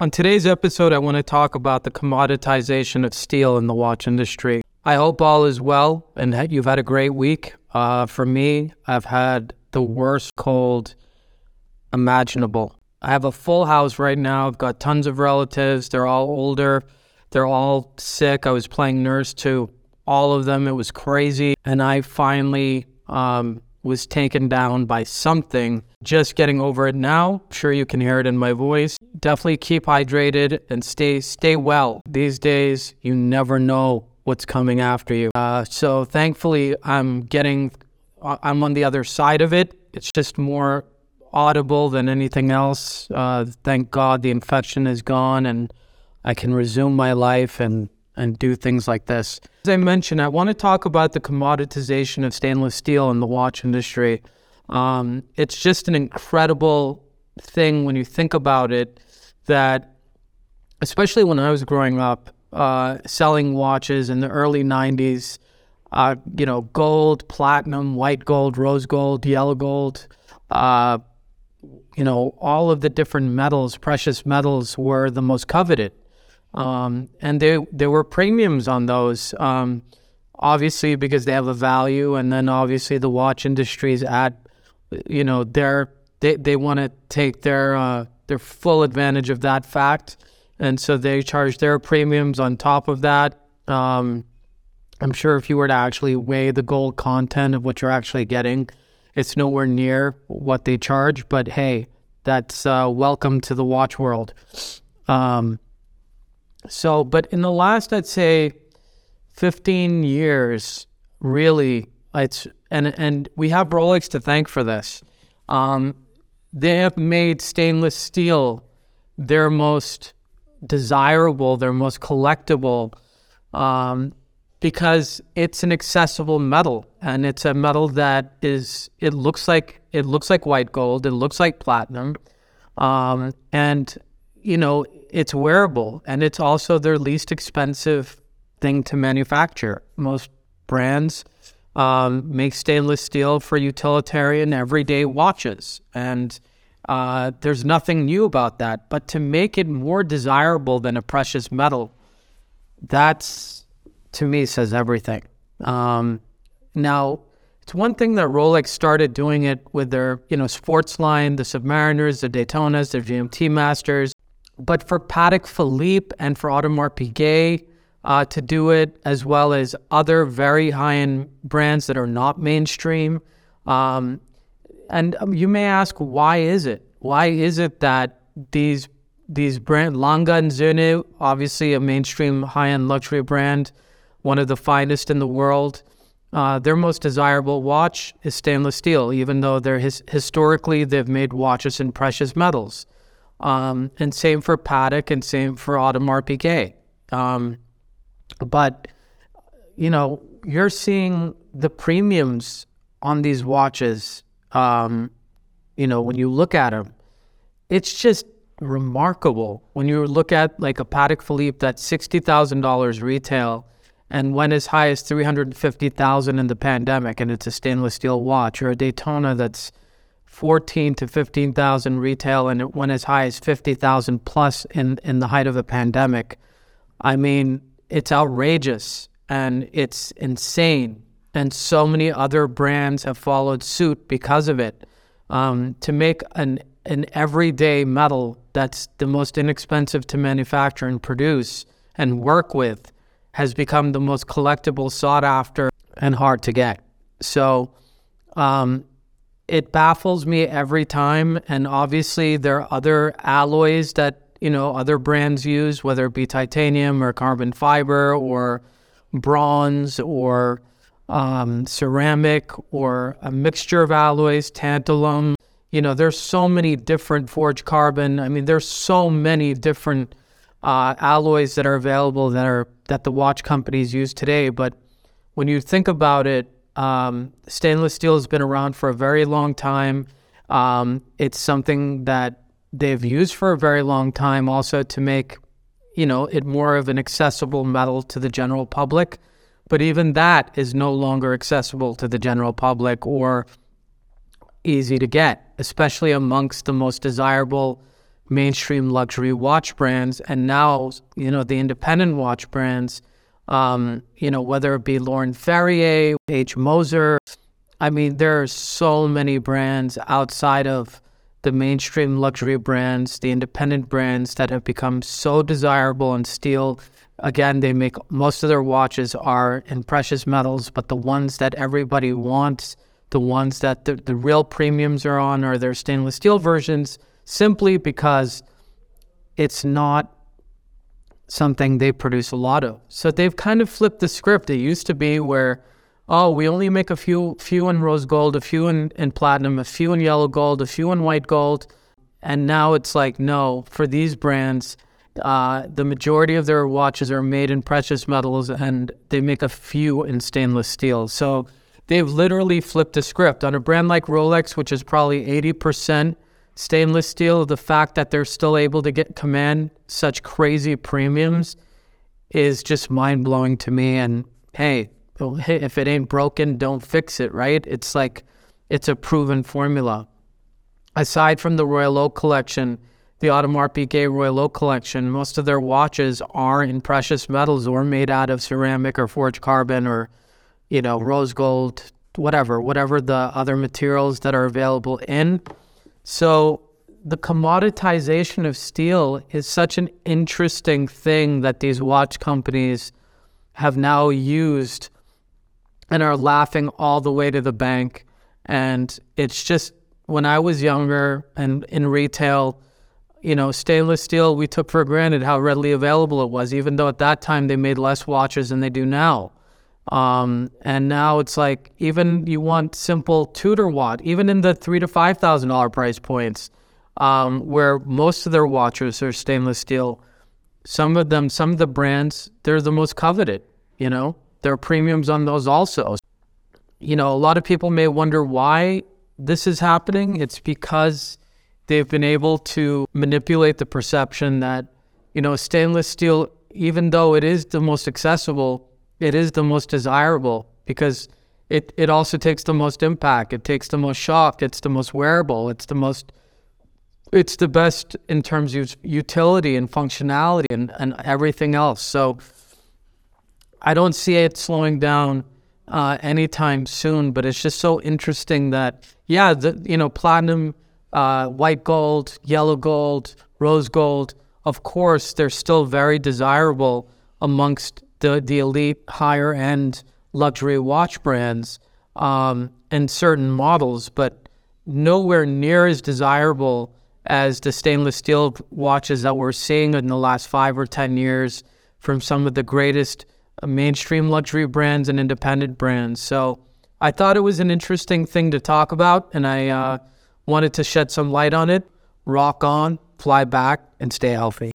On today's episode, I want to talk about the commoditization of steel in the watch industry. I hope all is well and that you've had a great week. Uh, for me, I've had the worst cold imaginable. I have a full house right now. I've got tons of relatives. They're all older. They're all sick. I was playing nurse to all of them. It was crazy. And I finally um, was taken down by something. Just getting over it now. I'm sure you can hear it in my voice. Definitely keep hydrated and stay stay well. These days, you never know what's coming after you. Uh, so thankfully, I'm getting. uh, I'm on the other side of it. It's just more audible than anything else. Uh, thank God the infection is gone and I can resume my life and and do things like this. As I mentioned, I want to talk about the commoditization of stainless steel in the watch industry. Um, it's just an incredible thing when you think about it that, especially when I was growing up, uh, selling watches in the early 90s, uh, you know, gold, platinum, white gold, rose gold, yellow gold, uh, you know, all of the different metals, precious metals were the most coveted. Um, and there there were premiums on those, um, obviously because they have a value, and then obviously the watch industries at, you know, their they they want to take their uh, their full advantage of that fact, and so they charge their premiums on top of that. Um, I'm sure if you were to actually weigh the gold content of what you're actually getting, it's nowhere near what they charge. But hey, that's uh, welcome to the watch world. Um, so, but in the last, I'd say, 15 years, really, it's and and we have Rolex to thank for this. Um, they have made stainless steel their most desirable, their most collectible, um, because it's an accessible metal, and it's a metal that is. It looks like it looks like white gold. It looks like platinum, um, and you know it's wearable and it's also their least expensive thing to manufacture. Most brands um, make stainless steel for utilitarian everyday watches, and uh, there's nothing new about that. But to make it more desirable than a precious metal, that's to me says everything. Um, now, it's one thing that Rolex started doing it with their, you know, sports line, the Submariners, the Daytonas, their GMT Masters. But for Patek Philippe and for Audemars Piguet uh, to do it, as well as other very high-end brands that are not mainstream, um, and um, you may ask, why is it? Why is it that these these brand Lange and obviously a mainstream high-end luxury brand, one of the finest in the world, uh, their most desirable watch is stainless steel, even though they're his, historically they've made watches in precious metals. Um, and same for Patek and same for Audemars Piguet. Um, but, you know, you're seeing the premiums on these watches, um, you know, when you look at them, it's just remarkable. When you look at like a Patek Philippe that's $60,000 retail and went as high as 350,000 in the pandemic and it's a stainless steel watch or a Daytona that's 14 to 15,000 retail and it went as high as 50,000 plus in, in the height of the pandemic. I mean, it's outrageous and it's insane. And so many other brands have followed suit because of it. Um, to make an, an everyday metal that's the most inexpensive to manufacture and produce and work with has become the most collectible, sought after, and hard to get. So, um, it baffles me every time. And obviously, there are other alloys that you know other brands use, whether it be titanium or carbon fiber or bronze or um, ceramic or a mixture of alloys, tantalum. You know, there's so many different forged carbon. I mean, there's so many different uh, alloys that are available that are that the watch companies use today. But when you think about it, um, stainless steel has been around for a very long time. Um, it's something that they've used for a very long time, also to make, you know, it more of an accessible metal to the general public. But even that is no longer accessible to the general public or easy to get, especially amongst the most desirable mainstream luxury watch brands, and now you know the independent watch brands. Um, you know whether it be Laurent Ferrier, H. Moser. I mean, there are so many brands outside of the mainstream luxury brands, the independent brands that have become so desirable and still again they make most of their watches are in precious metals but the ones that everybody wants the ones that the, the real premiums are on are their stainless steel versions simply because it's not something they produce a lot of so they've kind of flipped the script it used to be where oh we only make a few few in rose gold a few in, in platinum a few in yellow gold a few in white gold and now it's like no for these brands uh, the majority of their watches are made in precious metals and they make a few in stainless steel. So they've literally flipped the script. On a brand like Rolex, which is probably 80% stainless steel, the fact that they're still able to get command such crazy premiums is just mind blowing to me. And hey, if it ain't broken, don't fix it, right? It's like it's a proven formula. Aside from the Royal Oak collection, the Audemars Piguet Royal Oak collection, most of their watches are in precious metals or made out of ceramic or forged carbon or, you know, rose gold, whatever, whatever the other materials that are available in. So the commoditization of steel is such an interesting thing that these watch companies have now used and are laughing all the way to the bank. And it's just when I was younger and in retail, you know, stainless steel, we took for granted how readily available it was, even though at that time they made less watches than they do now. Um, and now it's like even you want simple Tudor watt, even in the three to five thousand dollar price points, um, where most of their watches are stainless steel. Some of them, some of the brands, they're the most coveted. You know, there are premiums on those also. You know, a lot of people may wonder why this is happening. It's because they've been able to manipulate the perception that, you know, stainless steel, even though it is the most accessible, it is the most desirable because it, it also takes the most impact. It takes the most shock. It's the most wearable. It's the most, it's the best in terms of utility and functionality and, and everything else. So I don't see it slowing down uh, anytime soon, but it's just so interesting that, yeah, the, you know, platinum uh, white gold, yellow gold, rose gold, of course, they're still very desirable amongst the, the elite higher end luxury watch brands um, and certain models, but nowhere near as desirable as the stainless steel watches that we're seeing in the last five or 10 years from some of the greatest uh, mainstream luxury brands and independent brands. So I thought it was an interesting thing to talk about, and I uh, wanted to shed some light on it, rock on, fly back, and stay healthy.